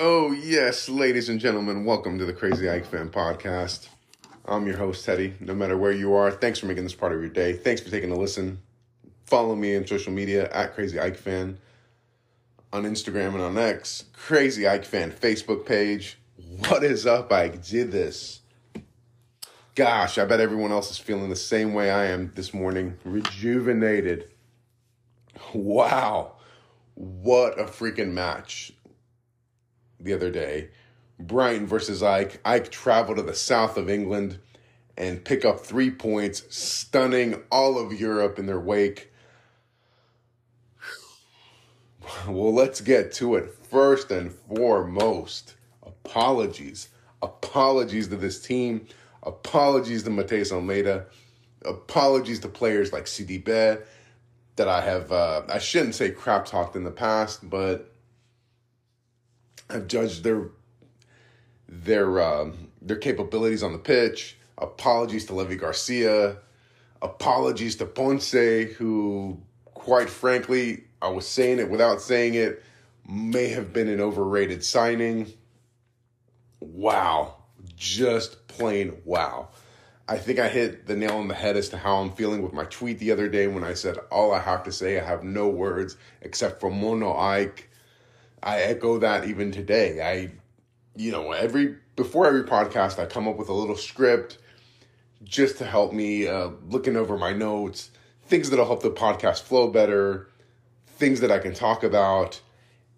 Oh, yes, ladies and gentlemen, welcome to the Crazy Ike Fan Podcast. I'm your host, Teddy. No matter where you are, thanks for making this part of your day. Thanks for taking a listen. Follow me on social media at Crazy Ike Fan on Instagram and on X. Crazy Ike Fan Facebook page. What is up, Ike? Did this. Gosh, I bet everyone else is feeling the same way I am this morning. Rejuvenated. Wow. What a freaking match the other day. Brighton versus Ike. Ike traveled to the south of England and pick up three points, stunning all of Europe in their wake. Well, let's get to it. First and foremost, apologies. Apologies to this team. Apologies to Matías Almeida. Apologies to players like Sidibe that I have, uh, I shouldn't say crap talked in the past, but I've judged their their um, their capabilities on the pitch. Apologies to Levi Garcia. Apologies to Ponce, who, quite frankly, I was saying it without saying it, may have been an overrated signing. Wow. Just plain wow. I think I hit the nail on the head as to how I'm feeling with my tweet the other day when I said, All I have to say, I have no words except for Mono Ike. I echo that even today. I, you know, every before every podcast, I come up with a little script just to help me uh, looking over my notes, things that'll help the podcast flow better, things that I can talk about.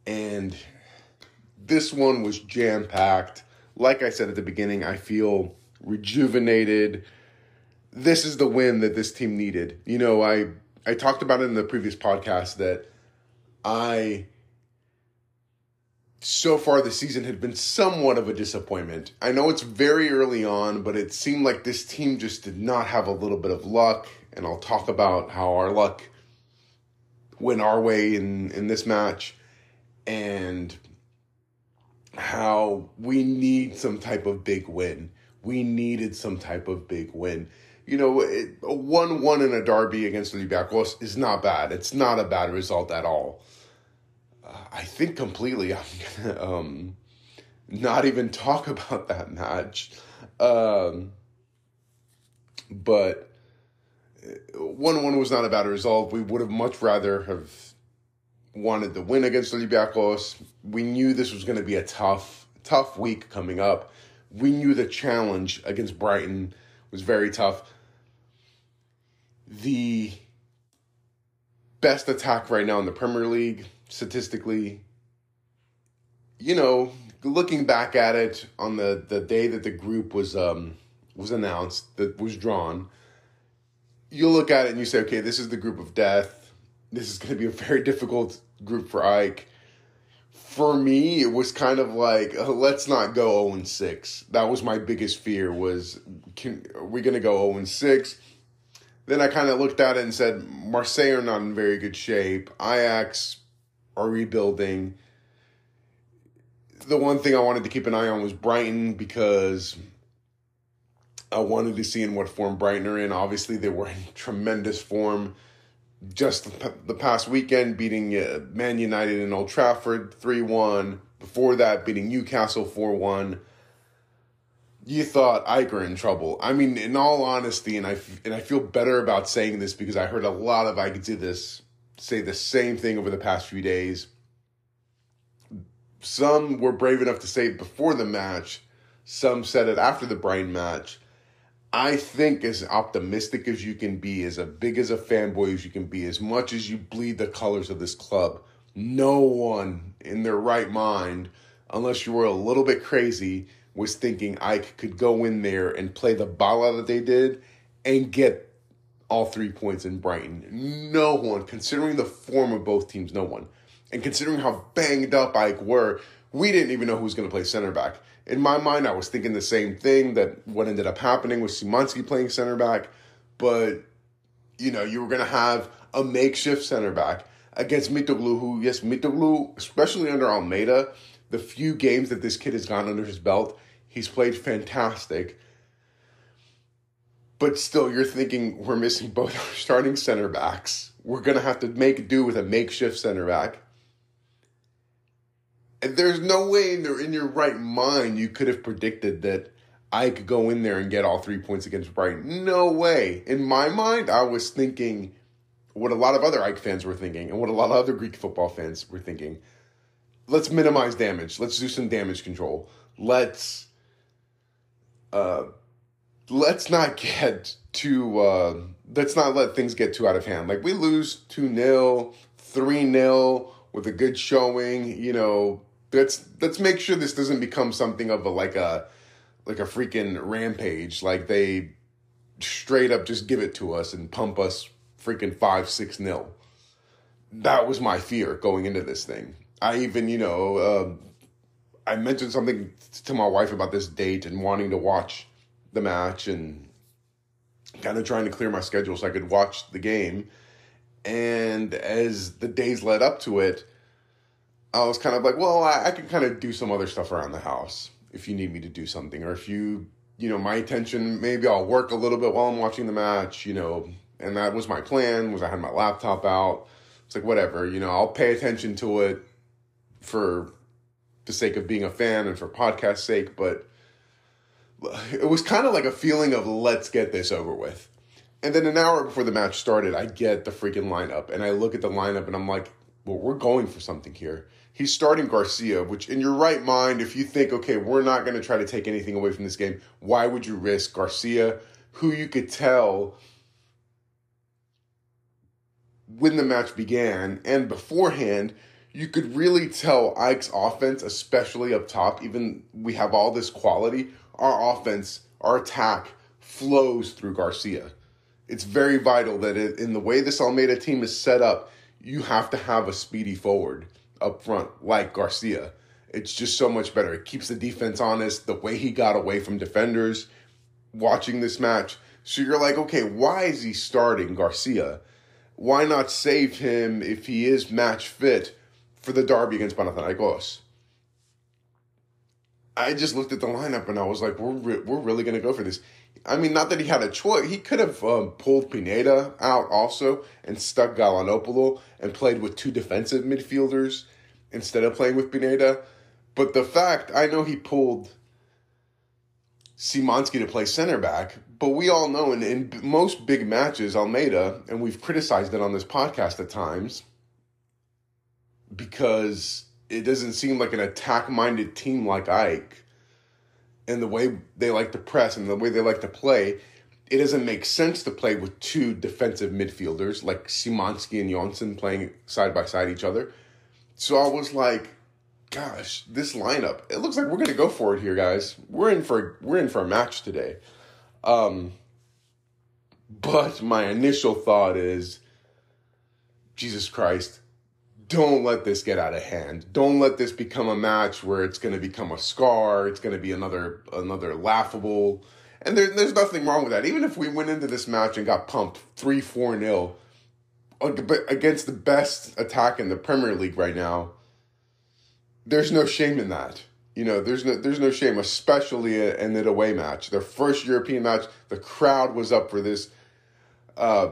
And this one was jam packed. Like I said at the beginning, I feel rejuvenated. This is the win that this team needed. You know, I I talked about it in the previous podcast that I so far the season had been somewhat of a disappointment. I know it's very early on, but it seemed like this team just did not have a little bit of luck, and I'll talk about how our luck went our way in in this match and how we need some type of big win we needed some type of big win. You know, a 1 1 in a derby against the Olympiacos is not bad. It's not a bad result at all. Uh, I think completely I'm to um, not even talk about that match. Um, but 1 1 was not a bad result. We would have much rather have wanted the win against Olympiacos. We knew this was going to be a tough, tough week coming up we knew the challenge against Brighton was very tough. The best attack right now in the Premier League, statistically, you know, looking back at it on the, the day that the group was um was announced, that was drawn, you look at it and you say, okay, this is the group of death. This is going to be a very difficult group for Ike for me, it was kind of like uh, let's not go zero and six. That was my biggest fear. Was can are we going to go zero and six? Then I kind of looked at it and said Marseille are not in very good shape. Ajax are rebuilding. The one thing I wanted to keep an eye on was Brighton because I wanted to see in what form Brighton are in. Obviously, they were in tremendous form just the past weekend beating uh, Man United in Old Trafford 3 1. Before that, beating Newcastle 4 1. You thought Ike were in trouble. I mean, in all honesty, and I, and I feel better about saying this because I heard a lot of Ike do this, say the same thing over the past few days. Some were brave enough to say it before the match, some said it after the Brian match. I think as optimistic as you can be, as big as a fanboy as you can be, as much as you bleed the colors of this club, no one in their right mind, unless you were a little bit crazy, was thinking Ike could go in there and play the bala that they did and get all three points in Brighton. No one, considering the form of both teams, no one. And considering how banged up Ike were, we didn't even know who was going to play center back in my mind, I was thinking the same thing that what ended up happening was Szymanski playing center back, but you know, you were going to have a makeshift center back against Mitoglou, who, yes, Mitoglou, especially under Almeida, the few games that this kid has gone under his belt, he's played fantastic. But still, you're thinking we're missing both our starting center backs. We're going to have to make do with a makeshift center back And there's no way in, the, in your right mind you could have predicted that I could go in there and get all three points against Brighton. No way. In my mind, I was thinking what a lot of other Ike fans were thinking and what a lot of other Greek football fans were thinking. Let's minimize damage. Let's do some damage control. Let's uh let's not get too uh let's not let things get too out of hand. Like we lose 2-0, 3-0 with a good showing, you know, let's let's make sure this doesn't become something of a like a like a freaking rampage. Like they straight up just give it to us and pump us freaking five, six nil. That was my fear going into this thing. I even, you know, uh, I mentioned something to my wife about this date and wanting to watch the match and kind of trying to clear my schedule so I could watch the game. And as the days led up to it, I was kind of like, well, I, I can kind of do some other stuff around the house if you need me to do something, or if you, you know, my attention, maybe I'll work a little bit while I'm watching the match, you know, and that was my plan. Was I had my laptop out? It's like whatever, you know, I'll pay attention to it for the sake of being a fan and for podcast sake, but it was kind of like a feeling of let's get this over with. And then an hour before the match started, I get the freaking lineup and I look at the lineup and I'm like, well, we're going for something here. He's starting Garcia, which in your right mind, if you think, okay, we're not going to try to take anything away from this game, why would you risk Garcia, who you could tell when the match began and beforehand, you could really tell Ike's offense, especially up top, even we have all this quality, our offense, our attack flows through Garcia. It's very vital that in the way this Almeida team is set up, you have to have a speedy forward up front like Garcia. It's just so much better. It keeps the defense honest. The way he got away from defenders watching this match. So you're like, okay, why is he starting Garcia? Why not save him if he is match fit for the derby against Panathinaikos? I just looked at the lineup and I was like, we're re- we're really gonna go for this. I mean, not that he had a choice. He could have um, pulled Pineda out also and stuck Galanopoulos and played with two defensive midfielders instead of playing with Pineda. But the fact, I know he pulled Szymanski to play center back, but we all know in, in most big matches, Almeida, and we've criticized it on this podcast at times, because it doesn't seem like an attack minded team like Ike and the way they like to press and the way they like to play, it doesn't make sense to play with two defensive midfielders like Szymanski and Jonsson playing side by side each other. So I was like, gosh, this lineup, it looks like we're gonna go for it here, guys. We're in for we're in for a match today. Um but my initial thought is Jesus Christ, don't let this get out of hand. Don't let this become a match where it's going to become a scar. It's going to be another another laughable. And there, there's nothing wrong with that. Even if we went into this match and got pumped 3 4 0 against the best attack in the Premier League right now, there's no shame in that. You know, there's no there's no shame, especially in an away match. Their first European match, the crowd was up for this. Uh,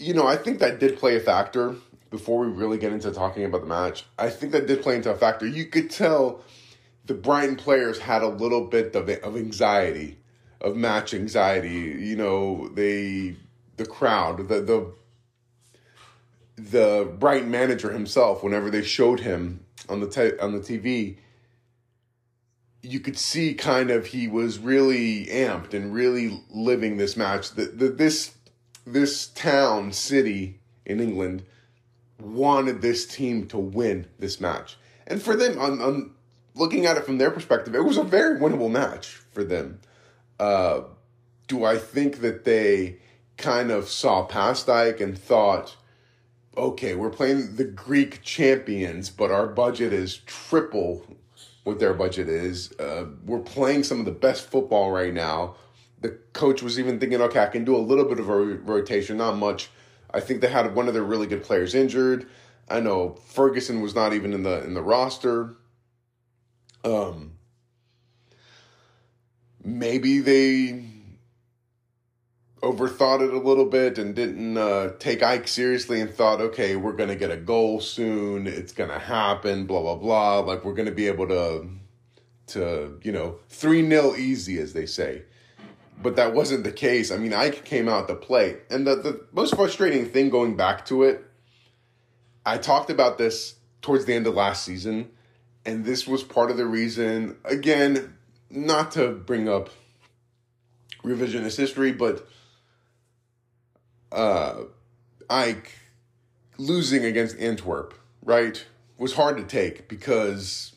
you know, I think that did play a factor before we really get into talking about the match, I think that did play into a factor. You could tell the Brighton players had a little bit of, of anxiety, of match anxiety. You know, they the crowd, the the the Brighton manager himself. Whenever they showed him on the te- on the TV, you could see kind of he was really amped and really living this match. That the, this this town city in England wanted this team to win this match. And for them, on, on looking at it from their perspective, it was a very winnable match for them. Uh, do I think that they kind of saw past AEK and thought, okay, we're playing the Greek champions, but our budget is triple what their budget is. Uh, we're playing some of the best football right now. The coach was even thinking, okay, I can do a little bit of a rotation, not much, I think they had one of their really good players injured. I know Ferguson was not even in the in the roster. Um, maybe they overthought it a little bit and didn't uh, take Ike seriously and thought, okay, we're to get a goal soon. It's to happen, blah, blah, blah. Like, we're to be able to, to you know, 3 0 easy, as they say. But that wasn't the case. I mean, Ike came out to play. And the, the most frustrating thing going back to it, I talked about this towards the end of last season. And this was part of the reason, again, not to bring up revisionist history, but uh, Ike losing against Antwerp, right, was hard to take because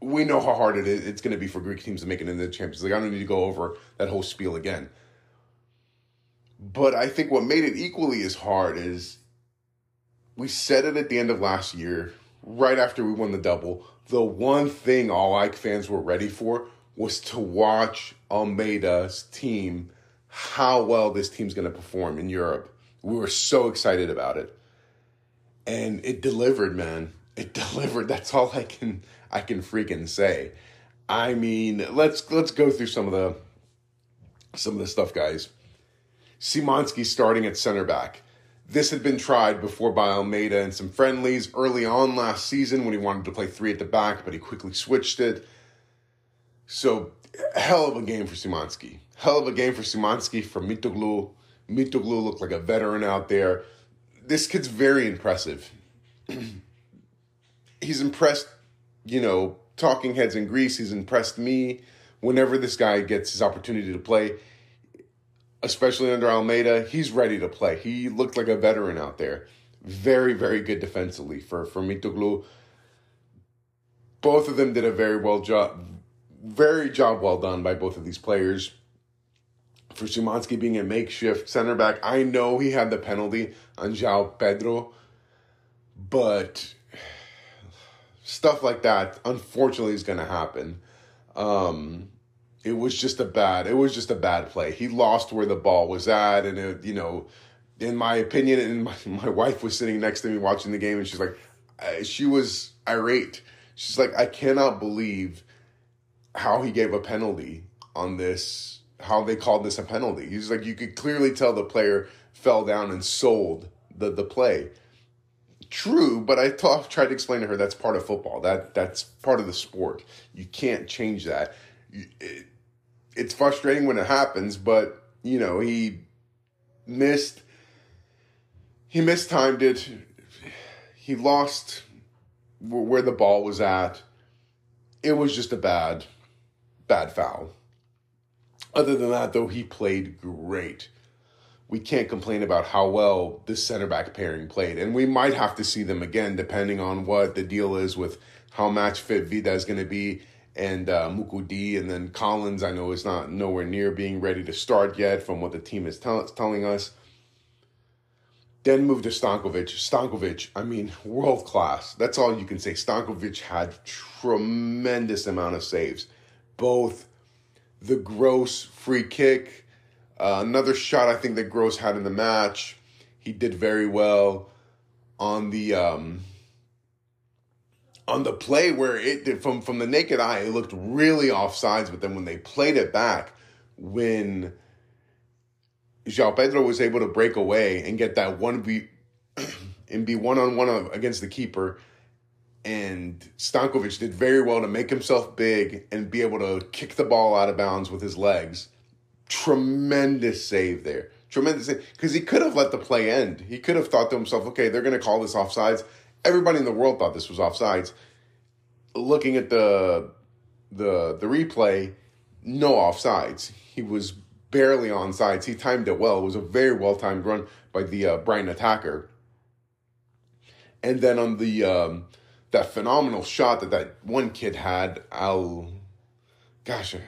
we know how hard it is. It's going to be for Greek teams to make it into the Champions League. I don't need to go over that whole spiel again. But I think what made it equally as hard is we said it at the end of last year, right after we won the double. The one thing all Ike fans were ready for was to watch Almeida's team how well this team's going to perform in Europe. We were so excited about it. And it delivered, man. It delivered. That's all I can I can freaking say. I mean, let's let's go through some of the some of the stuff, guys. Szymanski starting at center back. This had been tried before by Almeida in some friendlies early on last season when he wanted to play three at the back, but he quickly switched it. So, hell of a game for Szymanski. Hell of a game for Szymanski from Mitoglou. Mitoglou looked like a veteran out there. This kid's very impressive. he's impressed, you know, talking heads in Greece. He's impressed me whenever this guy gets his opportunity to play, especially under Almeida. He's ready to play. He looked like a veteran out there. Very, very good defensively for, for Mitoglou. Both of them did a very well job, very job well done by both of these players. For Szymanski being a makeshift center back, I know he had the penalty on João Pedro, but stuff like that, unfortunately, is going to happen. Um, it was just a bad, it was just a bad play. He lost where the ball was at, and it, you know, in my opinion, and my, my wife was sitting next to me watching the game, and she's like, she was irate. She's like, I cannot believe how he gave a penalty on this, how they called this a penalty. He's like, you could clearly tell the player fell down and sold the, the play. True, but I thought, tried to explain to her that's part of football. That that's part of the sport. You can't change that. It, it's frustrating when it happens, but you know he missed. He mistimed it. He lost where the ball was at. It was just a bad bad foul. Other than that, though, he played great. We can't complain about how well this center back pairing played. And we might have to see them again, depending on what the deal is with how match fit Vida is going to be and uh, Moukoudi. And then Collins, I know, is not nowhere near being ready to start yet from what the team is tell- telling us. Then move to Stankovic. Stankovic, I mean, world class. That's all you can say. Stankovic had tremendous amount of saves both the Gross free kick, uh, another shot I think that Gross had in the match. He did very well on the um, on the play where it did from from the naked eye it looked really offsides, but then when they played it back, when João Pedro was able to break away and get that one be and be one on one against the keeper and Stankovic did very well to make himself big and be able to kick the ball out of bounds with his legs. Tremendous save there. Tremendous save. Because he could have let the play end. He could have thought to himself, okay, they're going to call this offsides. Everybody in the world thought this was offsides. Looking at the the the replay, no offsides. He was barely on sides. He timed it well. It was a very well timed run by the uh, Brighton attacker. And then on the um, that phenomenal shot that that one kid had. Al, gosh, I,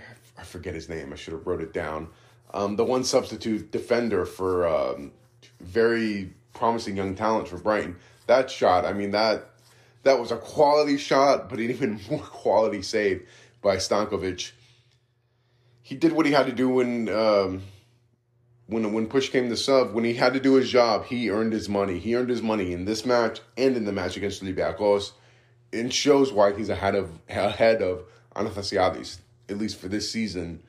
I forget his name. I should have wrote it down. Um, the one substitute defender for um, very promising young talent for Brighton. That shot, I mean that that was a quality shot, but an even more quality save by Stankovic. He did what he had to do when um, when when push came to sub. When he had to do his job, he earned his money. He earned his money in this match and in the match against Olympiacos it shows why he's ahead of ahead of Athanasiadis, at least for this season.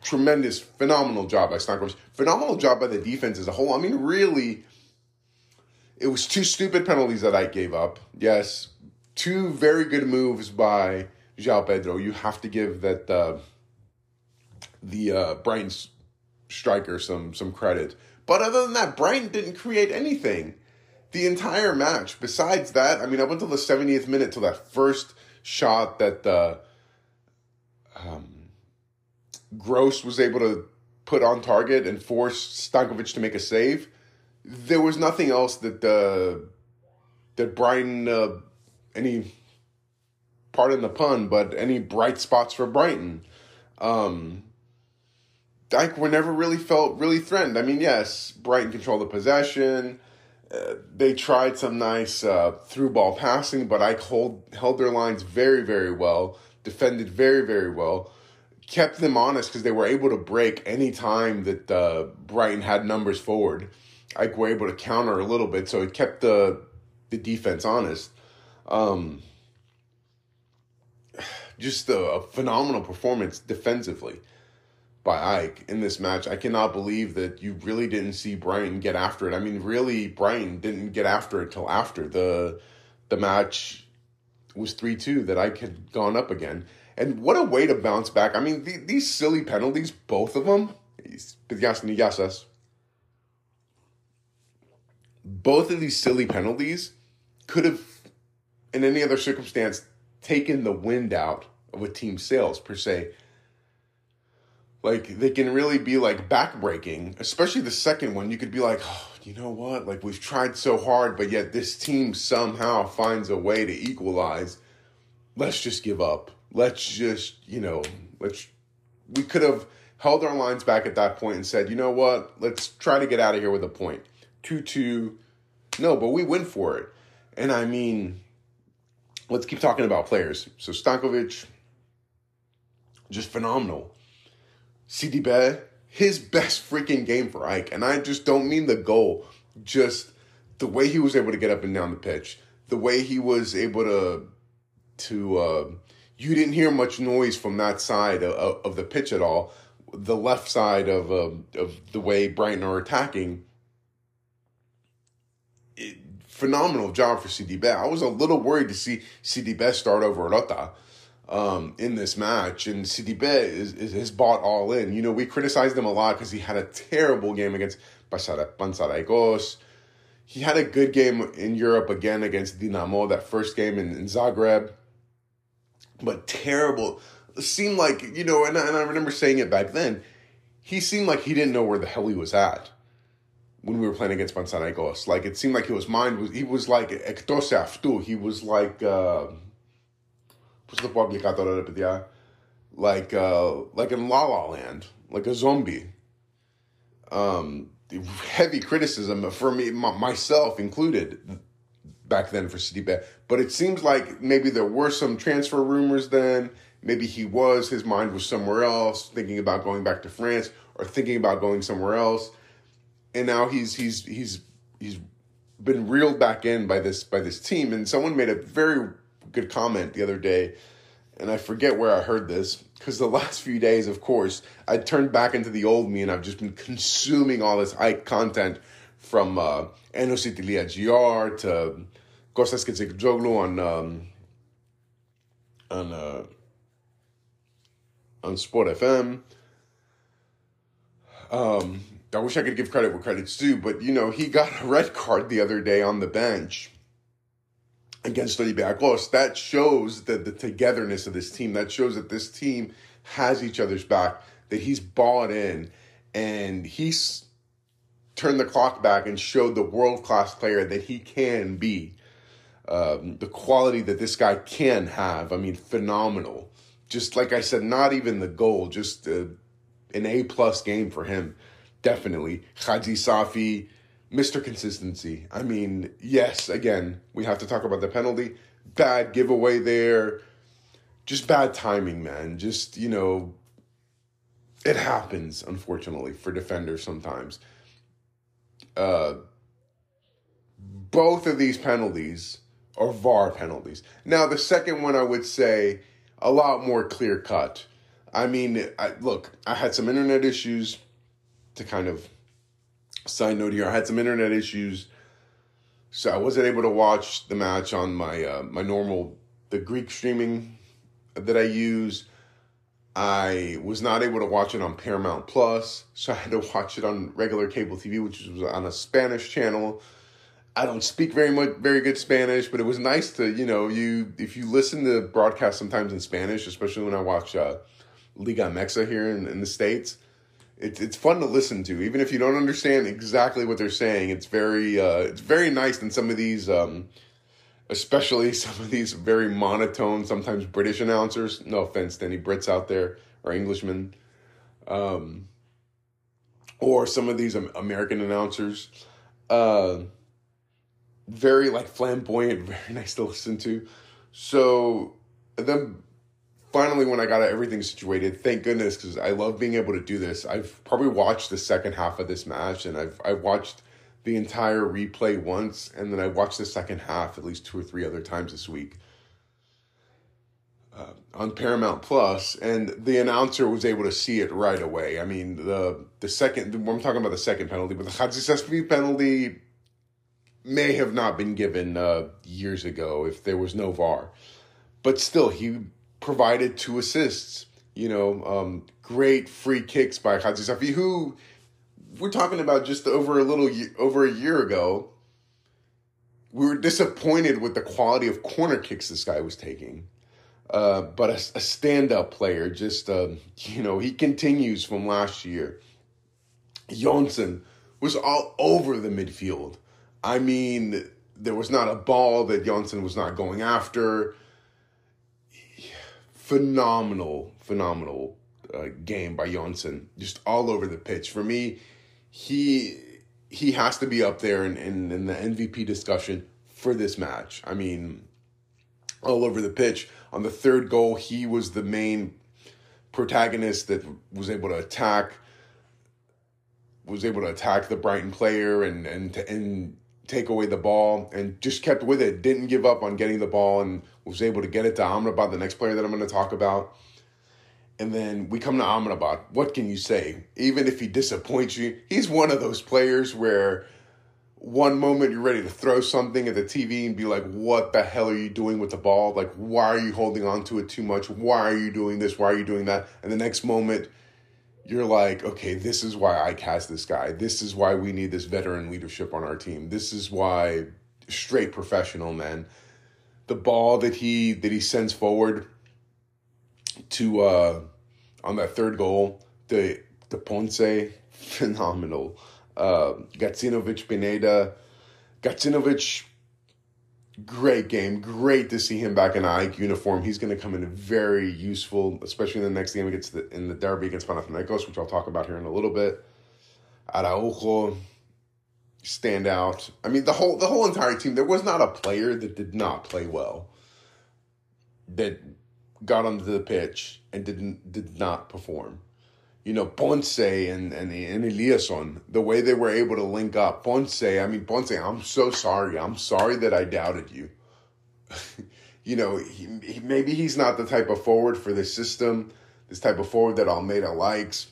tremendous, phenomenal job by Stankovic. Phenomenal job by the defense as a whole. I mean, really, it was two stupid penalties that I gave up. Yes, two very good moves by João Pedro. You have to give that uh, the uh, Brighton striker some some credit. But other than that, Brighton didn't create anything the entire match. Besides that, I mean, went to the 70th minute to that first shot that uh, um, Gross was able to put on target and force Stankovic to make a save. There was nothing else that uh, that Brighton uh, any pardon the pun, but any bright spots for Brighton. Um, like we never really felt really threatened. I mean, yes, Brighton controlled the possession. Uh, they tried some nice uh, through ball passing, but I hold, held their lines very, very well, defended very, very well, kept them honest because they were able to break any time that uh, Brighton had numbers forward. Ike were able to counter a little bit, so it kept the the defense honest. Um, just a, a phenomenal performance defensively by Ike in this match. I cannot believe that you really didn't see Brighton get after it. I mean, really, Brighton didn't get after it till after the the match was three two that I had gone up again. And what a way to bounce back. I mean, the, these silly penalties, both of them, both of these silly penalties could have, in any other circumstance, taken the wind out of a team's sails, per se like they can really be like backbreaking, especially the second one. You could be like, oh, you know what? Like we've tried so hard, but yet this team somehow finds a way to equalize. Let's just give up. Let's just, you know, let's. We could have held our lines back at that point and said, you know what? Let's try to get out of here with a point. 2 2. No, but we win for it. And I mean, let's keep talking about players. So Stankovic, just phenomenal. Sidibe, his best freaking game for Ike. And I just don't mean the goal, just the way he was able to get up and down the pitch, the way he was able to to uh, you didn't hear much noise from that side of, of the pitch at all. The left side of uh, of the way Brighton are attacking. It, phenomenal job for Sidibe. I was a little worried to see Sidibe start over Rota um, in this match. And Sidibe is, is, bought all in. You know, we criticized him a lot because he had a terrible game against Panserraikos. He had a good game in Europe again against Dinamo, that first game in, in Zagreb, but terrible. Seemed like, you know, and I, and I remember saying it back then, he seemed like he didn't know where the hell he was at when we were playing against Panathinaikos. Like it seemed like he was mind was he was like εκτός too. He was like uh, Πώς το πω αγγλικά τώρα ρε παιδιά. Like, uh, like in La La Land, like a zombie. Um, heavy criticism for me, myself included, back then for Sidibe. But it seems like maybe there were some transfer rumors then. Maybe he was, his mind was somewhere else, thinking about going back to France or thinking about going somewhere else. And now he's he's he's he's been reeled back in by this by this team. And someone made a very good comment the other day, and I forget where I heard this because the last few days, of course, I turned back into the old me, and I've just been consuming all this Ike content from uh, Enos Italia GR to Kostas Ketsekjoglu on um, on uh, on Sport FM. Um, I wish I could give credit where credit's due, but you know, he got a red card the other day on the bench against Olympiacos, that shows the, the togetherness of this team. That shows that this team has each other's back, that he's bought in, and he's turned the clock back and showed the world class player that he can be. Um, the quality that this guy can have, I mean, phenomenal. Just like I said, not even the goal, just uh, an A plus game for him, definitely. Hajsafi, Mr. Consistency. I mean, yes, again, we have to talk about the penalty. Bad giveaway there. Just bad timing, man. Just, you know, it happens, unfortunately, for defenders sometimes. Uh, both of these penalties are VAR penalties. Now, the second one, I would say, a lot more clear cut. I mean, I, look, I had some internet issues to kind of side note here. I had some internet issues, so I wasn't able to watch the match on my uh, my normal the Greek streaming that I use. I was not able to watch it on Paramount Plus, so I had to watch it on regular cable TV, which was on a Spanish channel. I don't speak very much very good Spanish, but it was nice to you know you if you listen to broadcasts sometimes in Spanish, especially when I watch uh, Liga Mexa here in, in the states. It's it's fun to listen to, even if you don't understand exactly what they're saying. It's very uh, it's very nice in some of these, um, especially some of these very monotone, sometimes British announcers. No offense to any Brits out there or Englishmen, um, or some of these American announcers. Uh, very like flamboyant, very nice to listen to. So then finally when I got everything situated, thank goodness because I love being able to do this. I've probably watched the second half of this match, and I've I watched the entire replay once, and then I watched the second half at least two or three other times this week. Uh, on Paramount Plus, and the announcer was able to see it right away. I mean, the the second I'm talking about the second penalty, but the Hajsafi penalty may have not been given uh, years ago if there was no VAR, but still he provided two assists. You know, um, great free kicks by Hajsafi, who we're talking about just over a little over a year ago. We were disappointed with the quality of corner kicks this guy was taking. Uh, but a, a stand-up player, just uh, you know, he continues from last year. Jonsson was all over the midfield. I mean, there was not a ball that Jonsson was not going after phenomenal, phenomenal uh, game by Jonsson, just all over the pitch. For me, he he has to be up there in, in, in the MVP discussion for this match. I mean, all over the pitch. On the third goal, he was the main protagonist that was able to attack was able to attack the Brighton player and and to and take away the ball and just kept with it. Didn't give up on getting the ball and was able to get it to Amrabat, the next player that I'm going to talk about. And then we come to Amrabat. What can you say? Even if he disappoints you, he's one of those players where one moment you're ready to throw something at the TV and be like, what the hell are you doing with the ball? Like, why are you holding on to it too much? Why are you doing this? Why are you doing that? And the next moment, you're like, okay, this is why I cast this guy. This is why we need this veteran leadership on our team. This is why straight professional men. The ball that he that he sends forward to uh on that third goal, the the Ponce, phenomenal. Uh Gacinovic Pineda. Gacinovic great game. Great to see him back in AEK uniform. He's going to come in very useful, especially in the next game against the, in the derby against Panathinaikos, which I'll talk about here in a little bit. Araujo stand out. I mean, the whole the whole entire team. There was not a player that did not play well. That got onto the pitch and didn't did not perform you know, Ponce and, and, and Eliasson, the way they were able to link up. Ponce, I mean, Ponce, I'm so sorry. I'm sorry that I doubted you. you know, he, he, maybe he's not the type of forward for this system, this type of forward that Almeida likes,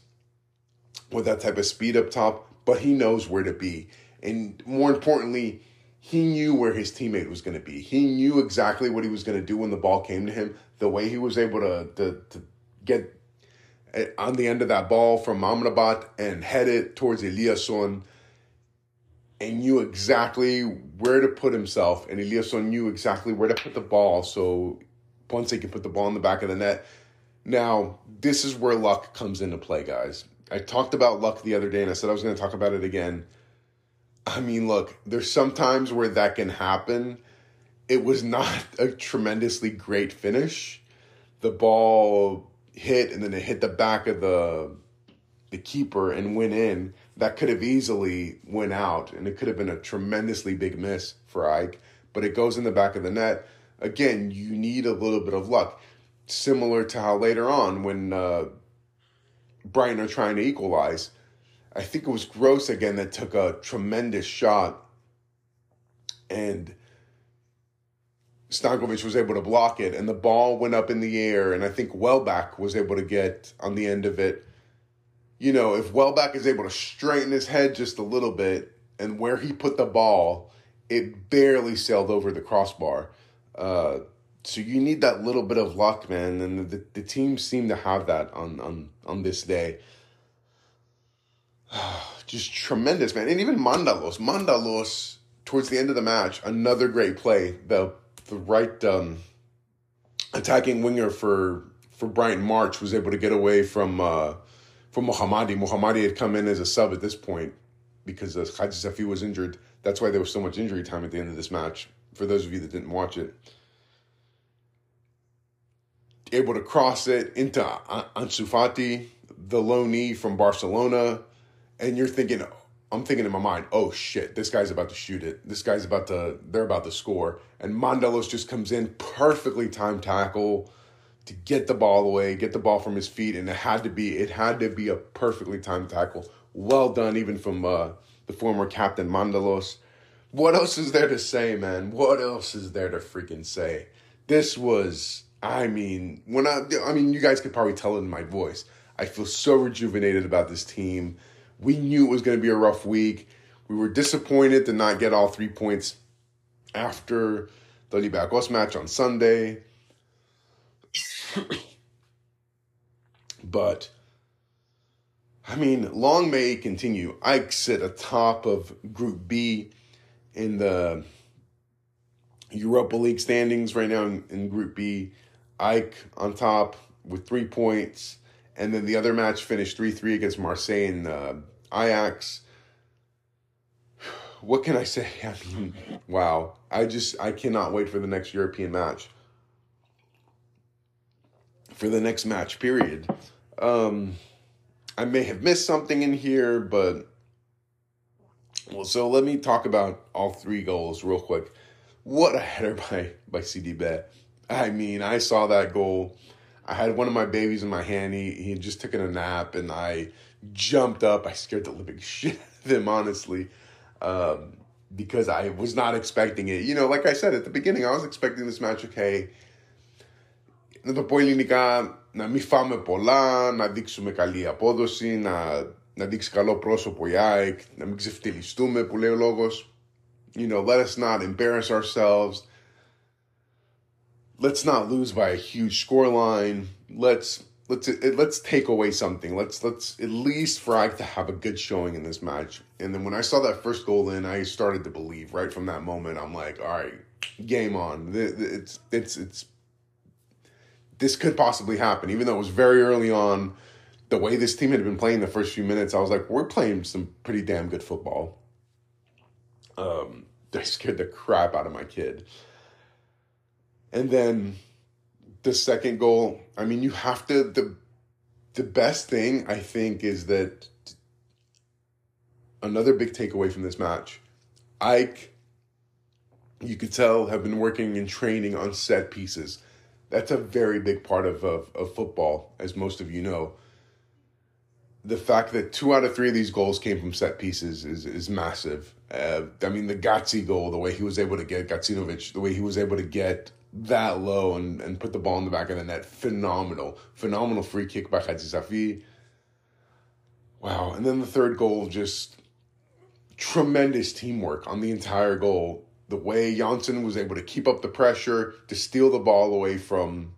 with that type of speed up top, but he knows where to be. And more importantly, he knew where his teammate was going to be. He knew exactly what he was going to do when the ball came to him. The way he was able to, to, to get on the end of that ball from Amrabat and head it towards Eliasson and knew exactly where to put himself. And Eliasson knew exactly where to put the ball so Ponce can put the ball in the back of the net. Now, this is where luck comes into play, guys. I talked about luck the other day and I said I was going to talk about it again. I mean, look, there's some times where that can happen. It was not a tremendously great finish. The ball hit and then it hit the back of the the keeper and went in, that could have easily went out and it could have been a tremendously big miss for Ike, but it goes in the back of the net. Again, you need a little bit of luck. Similar to how later on when uh, Brighton are trying to equalize, I think it was Gross again that took a tremendous shot and Stankovic was able to block it, and the ball went up in the air, and I think Welbeck was able to get on the end of it. You know, if Welbeck is able to straighten his head just a little bit, and where he put the ball, it barely sailed over the crossbar. Uh, so you need that little bit of luck, man, and the, the team seemed to have that on on on this day. Just tremendous, man, and even Mantalos, Mantalos towards the end of the match, another great play. The the right um, attacking winger for for Brighton March was able to get away from uh, from Mohammadi. Mohammadi had come in as a sub at this point because uh, Safi was injured. That's why there was so much injury time at the end of this match. For those of you that didn't watch it, able to cross it into Ansu Fati, the low knee from Barcelona, and you're thinking, I'm thinking in my mind, oh shit, this guy's about to shoot it. This guy's about to, they're about to score. And Mantalos just comes in, perfectly timed tackle to get the ball away, get the ball from his feet, and it had to be, it had to be a perfectly timed tackle. Well done, even from uh, the former captain Mandalos. What else is there to say, man? What else is there to freaking say? This was, I mean, when I, I mean, you guys could probably tell it in my voice. I feel so rejuvenated about this team. We knew it was going to be a rough week. We were disappointed to not get all three points after the Olympiacos match on Sunday. but, I mean, long may it continue. Ike sit atop of Group B in the Europa League standings right now in, in Group B. Ike on top with three points. And then the other match finished 3 3 against Marseille and uh, Ajax. What can I say? I mean, wow. I just, I cannot wait for the next European match. For the next match, period. Um, I may have missed something in here, but. Well, so let me talk about all three goals real quick. What a header by, by Sidibe. I mean, I saw that goal I had one of my babies in my hand. He, he had just taken a nap, and I jumped up. I scared the living shit out of him, honestly, um, because I was not expecting it. You know, like I said at the beginning, I was expecting this match, okay, να το πω ελληνικά, να μην φάμε πολλά, να δείξουμε καλή απόδοση, να, να δείξει καλό πρόσωπο η ΑΕΚ, να μην ξεφτυλιστούμε που λέει ο λόγος. You know, let us not embarrass ourselves let's not lose by a huge score line. Let's let's let's take away something. Let's let's at least for to have a good showing in this match. And then when I saw that first goal in, I started to believe right from that moment. I'm like, all right, game on. It's it's it's this could possibly happen, even though it was very early on. The way this team had been playing the first few minutes, I was like, we're playing some pretty damn good football. Um, they scared the crap out of my kid. And then the second goal, I mean, you have to the the best thing I think is that another big takeaway from this match, Ike you could tell, have been working and training on set pieces. That's a very big part of, of, of football, as most of you know. The fact that two out of three of these goals came from set pieces is is massive. Uh, I mean, the Gazzi goal, the way he was able to get Gacinovic, the way he was able to get that low and, and put the ball in the back of the net. Phenomenal. Phenomenal free kick by Hajsafi. Wow. And then the third goal, just tremendous teamwork on the entire goal. The way Jonsson was able to keep up the pressure, to steal the ball away from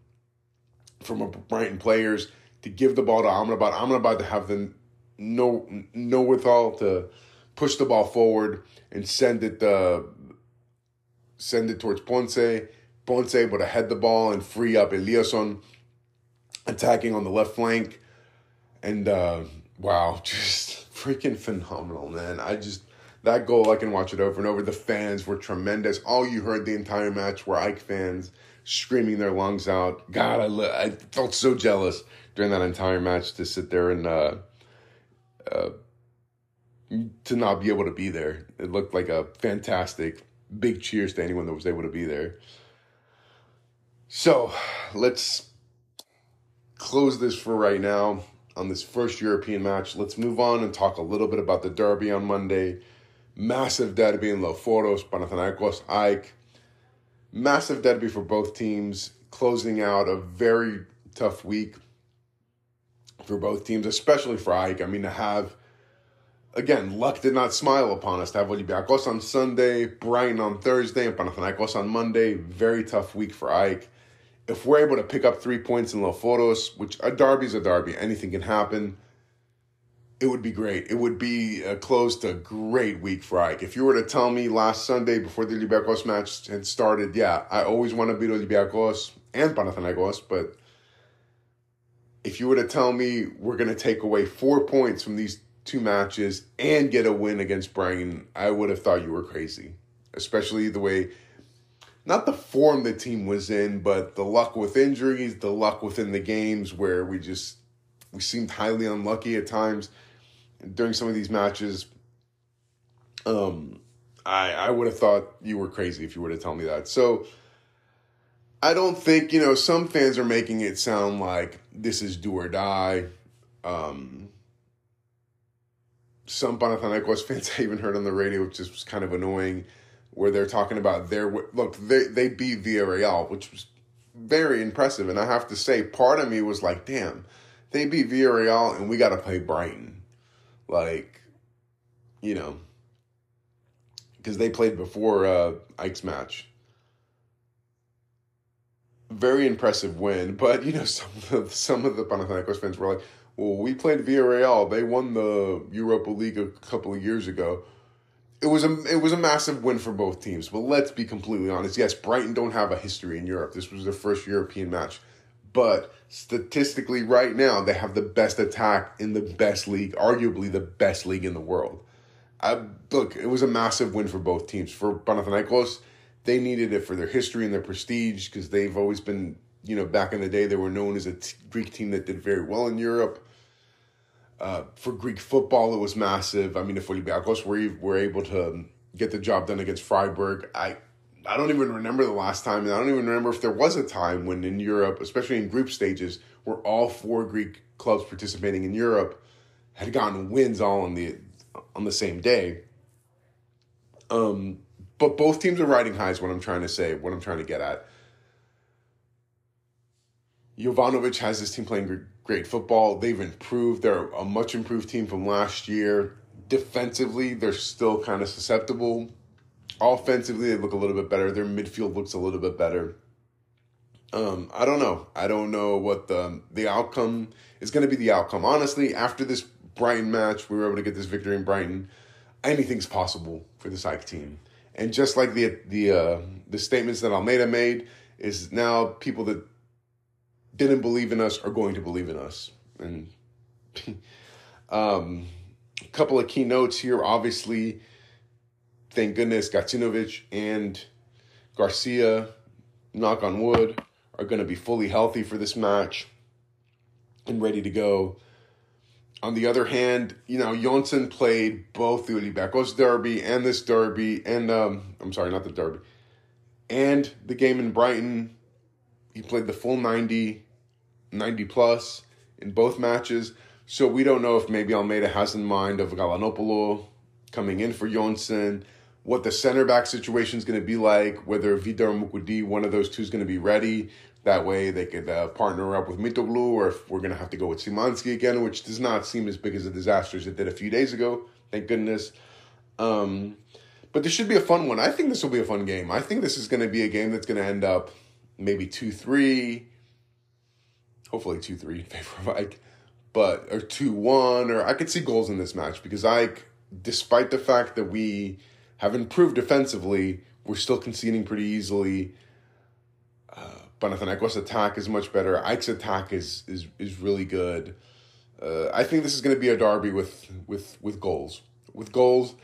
from Brighton players, to give the ball to Amrabat. Amrabat to have the no no withal to push the ball forward and send it uh, send it towards Ponce Ponce able to head the ball and free up Eliasson attacking on the left flank. And uh, wow, just freaking phenomenal, man. I just that goal I can watch it over and over. The fans were tremendous. All you heard the entire match were Ike fans screaming their lungs out. God, I I felt so jealous during that entire match to sit there and uh, uh, to not be able to be there. It looked like a fantastic big cheers to anyone that was able to be there. So let's close this for right now on this first European match. Let's move on and talk a little bit about the derby on Monday. Massive derby in Leoforos, Panathinaikos, AEK. massive derby for both teams, closing out a very tough week for both teams, especially for AEK. I mean, to have, again, luck did not smile upon us. To have Olympiacos on Sunday, Brighton on Thursday, and Panathinaikos on Monday. Very tough week for AEK. If we're able to pick up three points in Leoforos, which uh, a derby's a derby, anything can happen it would be great. It would be a close to a great week for Ike. If you were to tell me last Sunday before the Olympiacos match had started, yeah, I always want to beat Olympiacos and Panathinaikos, but if you were to tell me we're going to take away four points from these two matches and get a win against Brighton, I would have thought you were crazy. Especially the way, not the form the team was in, but the luck with injuries, the luck within the games where we just, we seemed highly unlucky at times during some of these matches. Um, I I would have thought you were crazy if you were to tell me that. So I don't think you know. Some fans are making it sound like this is do or die. Um, some Panathinaikos fans I even heard on the radio, which is kind of annoying, where they're talking about their look. They they beat Villarreal, which was very impressive, and I have to say, part of me was like, damn, they beat Villarreal, and we got to play Brighton. Like, you know, because they played before uh, Ike's match. Very impressive win, but you know some of the, some of the Panathinaikos fans were like, "Well, we played Villarreal. They won the Europa League a couple of years ago." It was a it was a massive win for both teams. But let's be completely honest. Yes, Brighton don't have a history in Europe. This was their first European match. But statistically, right now, they have the best attack in the best league, arguably the best league in the world. I, look, it was a massive win for both teams. For Panathinaikos, they needed it for their history and their prestige because they've always been, you know, back in the day, they were known as a t- Greek team that did very well in Europe. Uh, for Greek football, it was massive. I mean, if Olympiacos were, were able to get the job done against Freiburg, I I don't even remember the last time, and I don't even remember if there was a time when in Europe, especially in group stages, where all four Greek clubs participating in Europe had gotten wins all on the on the same day. Um, but both teams are riding highs. What I'm trying to say, what I'm trying to get at. Jovanovic has this team playing great football. They've improved. They're a much improved team from last year. Defensively, they're still kind of susceptible Offensively, they look a little bit better. Their midfield looks a little bit better. Um, I don't know. I don't know what the the outcome is going to be. The outcome, honestly, after this Brighton match, we were able to get this victory in Brighton. Anything's possible for this AEK team, and just like the the uh, the statements that Almeida made, is now people that didn't believe in us are going to believe in us. And um, a couple of key notes here. Obviously, thank goodness Gacinovic and Garcia, knock on wood, are going to be fully healthy for this match and ready to go. On the other hand, you know, Jonsson played both the Olympiacos derby and this derby, and um, I'm sorry, not the derby, and the game in Brighton. He played the full 90, 90 plus in both matches. So we don't know if maybe Almeida has in mind of Galanopoulos coming in for Jonsson what the center back situation is going to be like, whether Vida or Moukoudi, one of those two, is going to be ready. That way they could uh, partner up with Mitoglou, or if we're going to have to go with Szymański again, which does not seem as big as a disaster as it did a few days ago. Thank goodness. Um, but this should be a fun one. I think this will be a fun game. I think this is going to be a game that's going to end up maybe 2 3. Hopefully 2 3 in favor of Ike. But, or 2 1, or I could see goals in this match because Ike, despite the fact that we have improved defensively. We're still conceding pretty easily. Uh, Panathinaikos' attack is much better. Ike's attack is is is really good. Uh, I think this is going to be a derby with with with goals. With goals,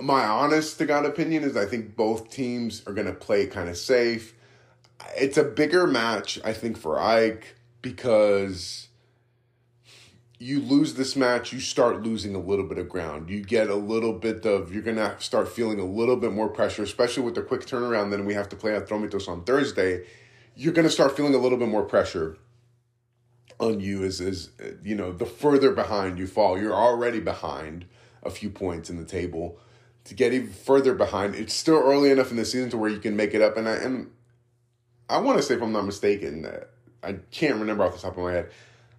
my honest to God opinion is I think both teams are going to play kind of safe. It's a bigger match, I think, for AEK because you lose this match, you start losing a little bit of ground. You get a little bit of, you're going to start feeling a little bit more pressure, especially with the quick turnaround. Then we have to play Atromitos on Thursday. You're going to start feeling a little bit more pressure on you as, as, you know, the further behind you fall. You're already behind a few points in the table. To get even further behind, it's still early enough in the season to where you can make it up. And I, and I want to say, if I'm not mistaken, I can't remember off the top of my head.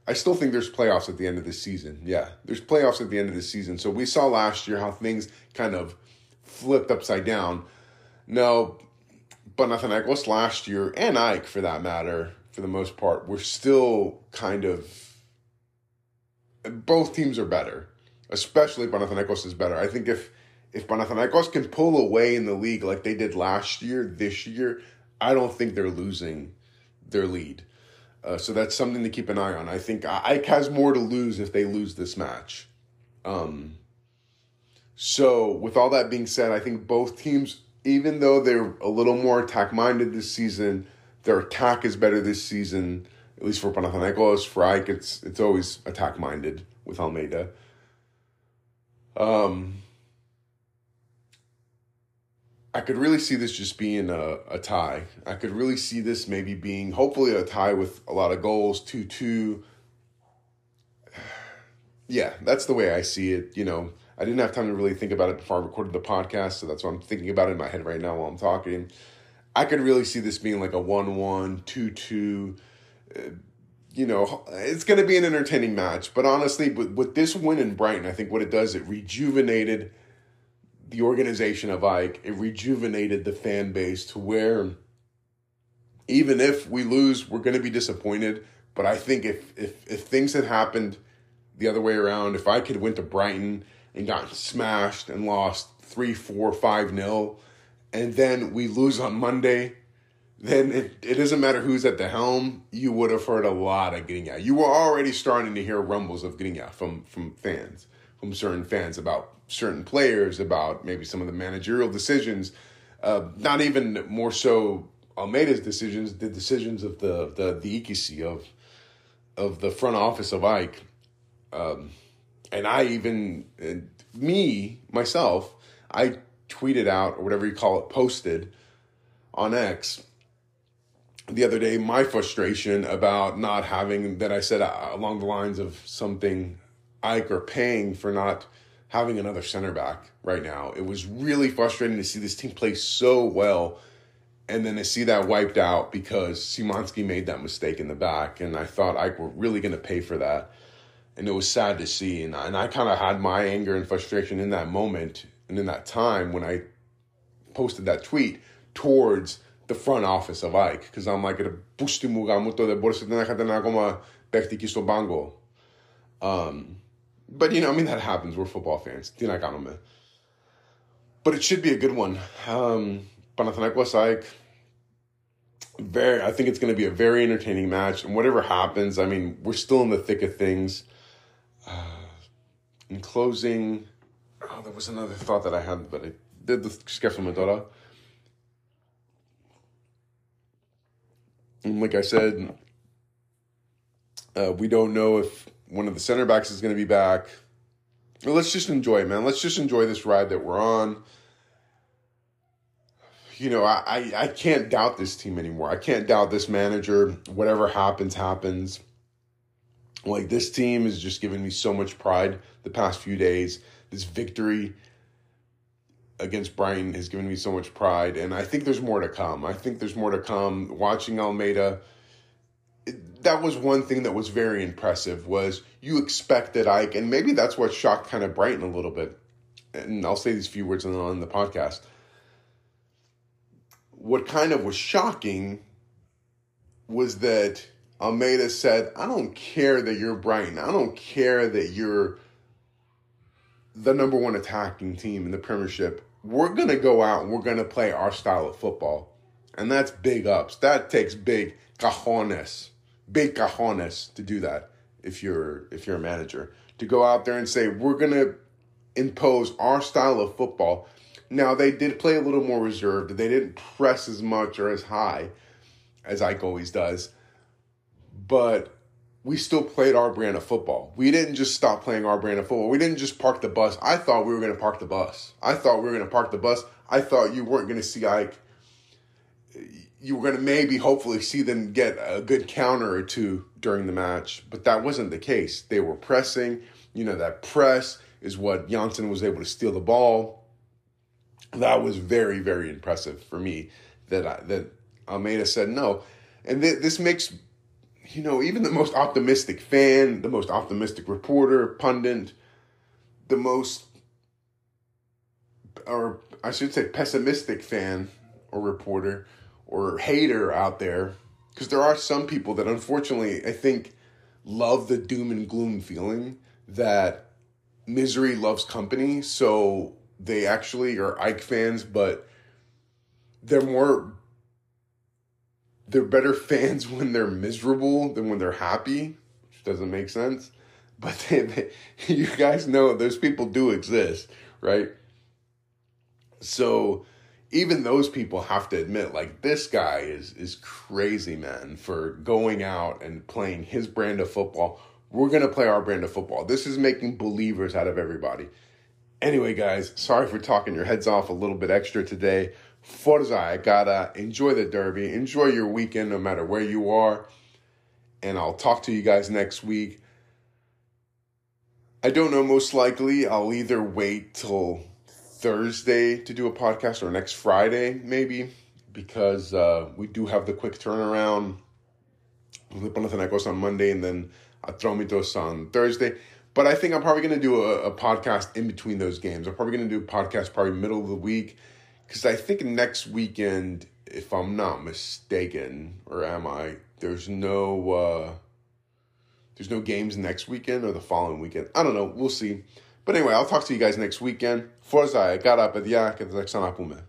I still think there's playoffs at the end of the season. Yeah, there's playoffs at the end of the season. So we saw last year how things kind of flipped upside down. No, Panathinaikos last year, and Ike for that matter, for the most part, we're still kind of. Both teams are better, especially Panathinaikos is better. I think if if Panathinaikos can pull away in the league like they did last year, this year, I don't think they're losing their lead. Uh, so that's something to keep an eye on. I think Ike has more to lose if they lose this match. Um, so, with all that being said, I think both teams, even though they're a little more attack minded this season, their attack is better this season. At least for Panathinaikos, for Ike, it's it's always attack minded with Almeida. Um, I could really see this just being a, a tie. I could really see this maybe being hopefully a tie with a lot of goals, 2 2. Yeah, that's the way I see it. You know, I didn't have time to really think about it before I recorded the podcast, so that's what I'm thinking about in my head right now while I'm talking. I could really see this being like a 1 1, 2 2. Uh, you know, it's going to be an entertaining match. But honestly, with, with this win in Brighton, I think what it does, it rejuvenated the organization of Ike, it rejuvenated the fan base to where even if we lose, we're going to be disappointed. But I think if if if things had happened the other way around, if I could went to Brighton and got smashed and lost three, four, five nil, and then we lose on Monday, then it, it doesn't matter who's at the helm. You would have heard a lot of getting out. You were already starting to hear rumbles of getting out from from fans, from certain fans about certain players, about maybe some of the managerial decisions, uh, not even more so Almeida's decisions, the decisions of the the the EKC of of the front office of Ike, um, and I even and me myself, I tweeted out or whatever you call it, posted on X the other day my frustration about not having that I said uh, along the lines of something Ike or paying for not having another center back right now. It was really frustrating to see this team play so well and then to see that wiped out because Szymański made that mistake in the back. And I thought Ike were really going to pay for that. And it was sad to see. And, and I kind of had my anger and frustration in that moment and in that time when I posted that tweet towards the front office of Ike. Because I'm like. Um, but you know, I mean, that happens. We're football fans. But it should be a good one. Um, Panathinaikos like. Very, I think it's going to be a very entertaining match. And whatever happens, I mean, we're still in the thick of things. Uh, in closing, oh, there was another thought that I had, but I did the Skefla Medora. And like I said, uh, we don't know if one of the center backs is going to be back. Let's just enjoy it, man. Let's just enjoy this ride that we're on. You know, I, I, I can't doubt this team anymore. I can't doubt this manager. Whatever happens, happens. Like, this team has just given me so much pride the past few days. This victory against Brighton has given me so much pride. And I think there's more to come. I think there's more to come. Watching Almeida that was one thing that was very impressive was you expected Ike, and maybe that's what shocked kind of Brighton a little bit. And I'll say these few words on, the podcast. What kind of was shocking was that Almeida said, I don't care that you're Brighton. I don't care that you're the number one attacking team in the Premiership. We're going to go out and we're going to play our style of football. And that's big ups. That takes big cajones big cajones to do that if you're if you're a manager to go out there and say we're going to impose our style of football. Now they did play a little more reserved. They didn't press as much or as high as Ike always does. But we still played our brand of football. We didn't just stop playing our brand of football. We didn't just park the bus. I thought we were going to park the bus. I thought we were going to park the bus. I thought you weren't going to see Ike you were going to maybe hopefully see them get a good counter or two during the match, but that wasn't the case. They were pressing. You know, that press is what Jonsson was able to steal the ball. That was very, very impressive for me that I, that Almeida said no. And th- this makes, you know, even the most optimistic fan, the most optimistic reporter, pundit, the most, or I should say, pessimistic fan or reporter or hater out there, because there are some people that unfortunately I think love the doom and gloom feeling that misery loves company. So they actually are Ike fans, but they're more they're better fans when they're miserable than when they're happy, which doesn't make sense. But they, they, you guys know those people do exist, right? So even those people have to admit, like this guy is is crazy, man, for going out and playing his brand of football. We're gonna play our brand of football. This is making believers out of everybody. Anyway, guys, sorry for talking your heads off a little bit extra today. Forza, I gotta enjoy the Derby, enjoy your weekend no matter where you are. And I'll talk to you guys next week. I don't know, most likely I'll either wait till Thursday to do a podcast or next Friday, maybe, because uh, we do have the quick turnaround. Panathinaikos on Monday and then Atromitos on Thursday. But I think I'm probably going to do a, a, podcast in between those games. I'm probably going to do a podcast probably middle of the week because I think next weekend, if I'm not mistaken, or am I? There's no uh, there's no games next weekend or the following weekend. I don't know. We'll see. But anyway, I'll talk to you guys next weekend. Forza, I got up at the the Pume.